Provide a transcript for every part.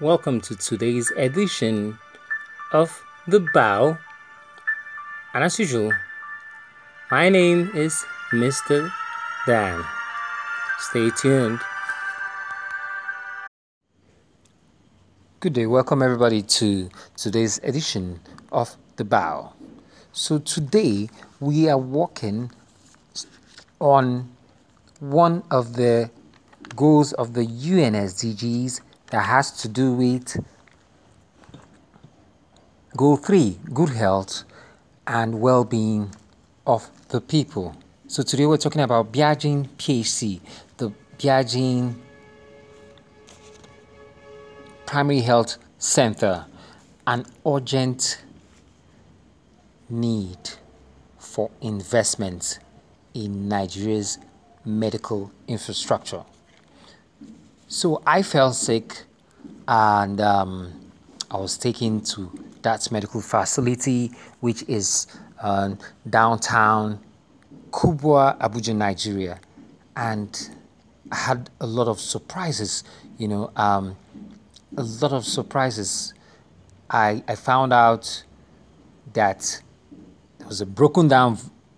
welcome to today's edition of The Bow. And as usual, my name is Mr. Dan. Stay tuned. Good day, welcome everybody to today's edition of The Bow. So, today we are working on one of the goals of the UN SDGs that has to do with goal 3 good health and well being of the people. So, today we're talking about Byazhin PHC, the Byazhin Primary Health Center, an urgent need for investment in Nigeria's medical infrastructure. So I fell sick and um, I was taken to that medical facility, which is uh, downtown Kubwa, Abuja, Nigeria. And I had a lot of surprises, you know, um, a lot of surprises. I, I found out that there was a broken down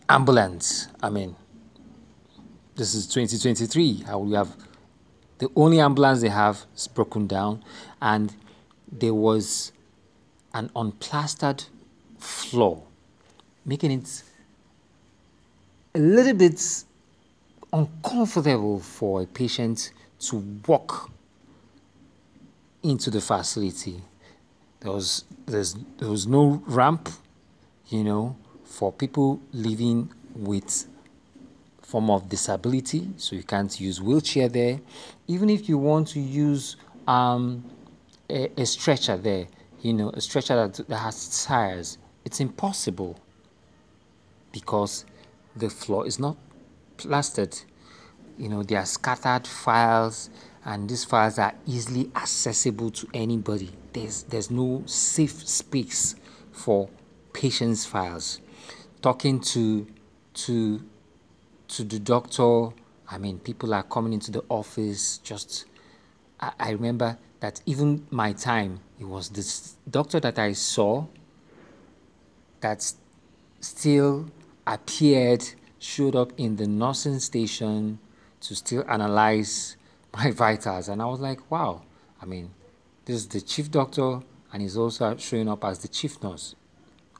ambulance. I mean, this is 2023. How we have the only ambulance they have is broken down, and there was an unplastered floor, making it a little bit uncomfortable for a patient to walk into the facility. There was there's, there was no ramp, you know, for people living with form of disability, so you can't use wheelchair there. Even if you want to use um, a, a, stretcher there, you know, a stretcher that, that has tires, it's impossible because the floor is not plastered. You know, there are scattered files, and these files are easily accessible to anybody. There's there's no safe space for patients' files. Talking to to to the doctor. I mean, people are coming into the office. Just, I, I remember that even my time, it was this doctor that I saw that still appeared, showed up in the nursing station to still analyze my vitals. And I was like, wow, I mean, this is the chief doctor and he's also showing up as the chief nurse.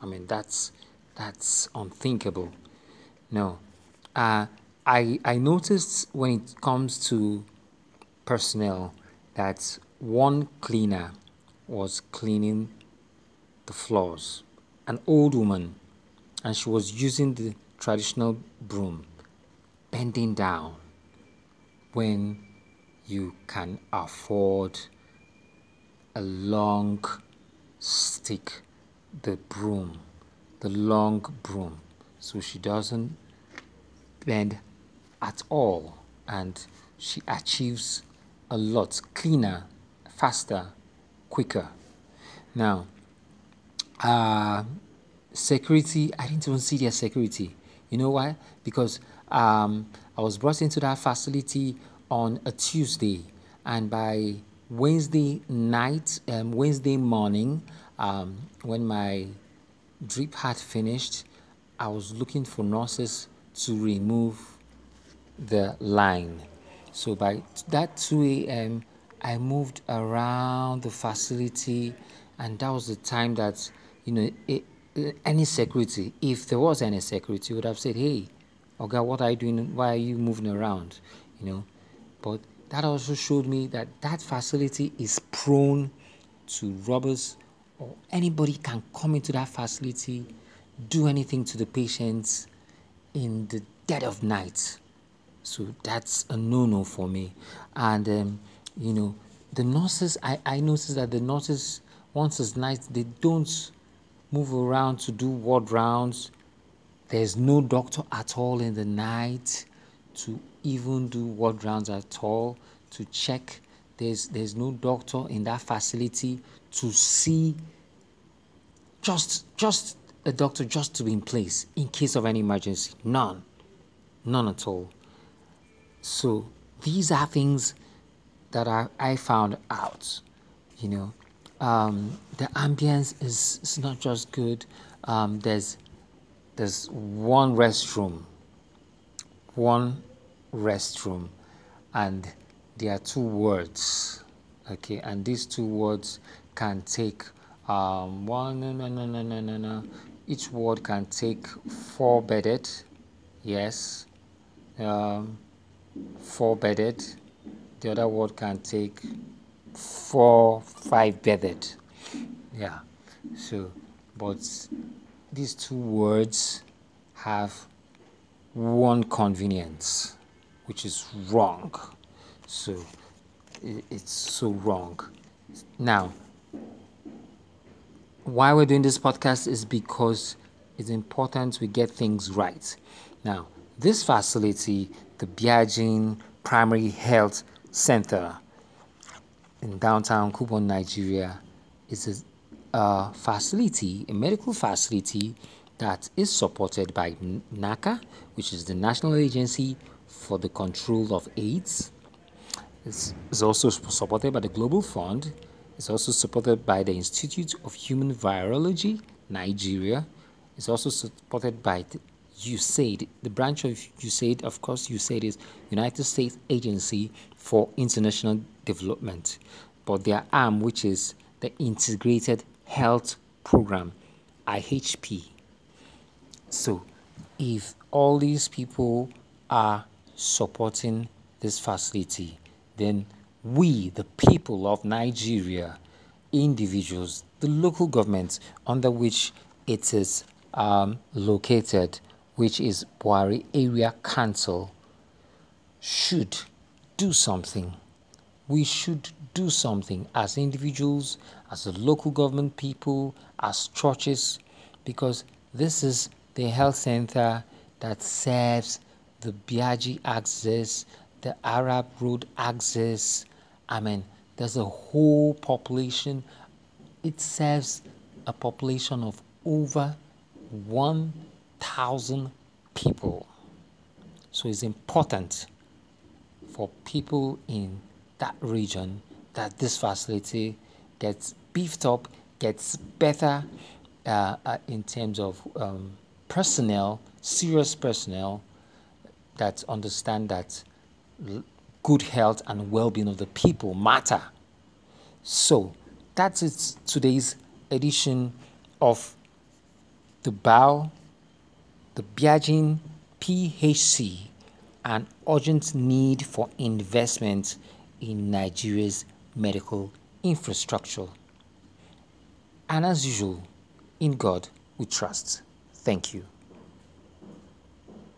I mean, that's that's unthinkable. No, uh, I, I noticed when it comes to personnel that one cleaner was cleaning the floors, an old woman, and she was using the traditional broom, bending down when you can afford a long stick, the broom, the long broom, so she doesn't bend at all and she achieves a lot cleaner, faster, quicker. Now, uh, security, I didn't even see their security. You know why? Because um, I was brought into that facility on a Tuesday, and by Wednesday night, um, Wednesday morning, um, when my drip had finished, I was looking for nurses to remove the line. So by that 2 a.m., I moved around the facility, and that was the time that you know it, any security, if there was any security, would have said, "Hey, okay, what are you doing? Why are you moving around?" You know, but that also showed me that that facility is prone to robbers, or anybody can come into that facility, do anything to the patients, in the dead of night. So that's a no no for me. And, um, you know, the nurses, I, I noticed that the nurses, once it's night, they don't move around to do ward rounds. There's no doctor at all in the night to even do ward rounds at all to check. There's, there's no doctor in that facility to see just just a doctor just to be in place in case of any emergency. None. None at all. So these are things that I, I found out. you know. Um, the ambience is, is not just good. Um, there's there's one restroom, one restroom, and there are two words. Okay, and these two words can take um, one no no no no no no. Each word can take four bedded. Yes. Um, four bedded. The other word can take four, five bedded. Yeah. So, but these two words have one convenience, which is wrong. So, it's so wrong. Now, why we're doing this podcast is because it's important we get things right. Now, this facility, the Byazhin Primary Health Center in downtown Kubwa, Nigeria, is a, a facility, a medical facility that is supported by NACA, which is the National Agency for the Control of AIDS. It's, it's also supported by the Global Fund. It's also supported by the Institute of Human Virology, Nigeria. It's also supported by the USAID, the branch of USAID, of course, USAID is United States Agency for International Development, but their arm, which is the Integrated Health Program, IHP. So, if all these people are supporting this facility, then we, the people of Nigeria, individuals, the local governments under which it is um, located, which is Bwari Area Council, should do something. We should do something as individuals, as the local government people, as churches, because this is the health center that serves the Biaji axis, the Arab Road axis. I mean, there's a whole population. It serves a population of over 1 thousand people. So it's important for people in that region that this facility gets beefed up, gets better uh, uh, in terms of um, personnel, serious personnel that understand that good health and well-being of the people matter. So that's it today's edition of the Bow, the Byazhin PHC an urgent need for investment in Nigeria's medical infrastructure. And as usual, in God we trust. Thank you.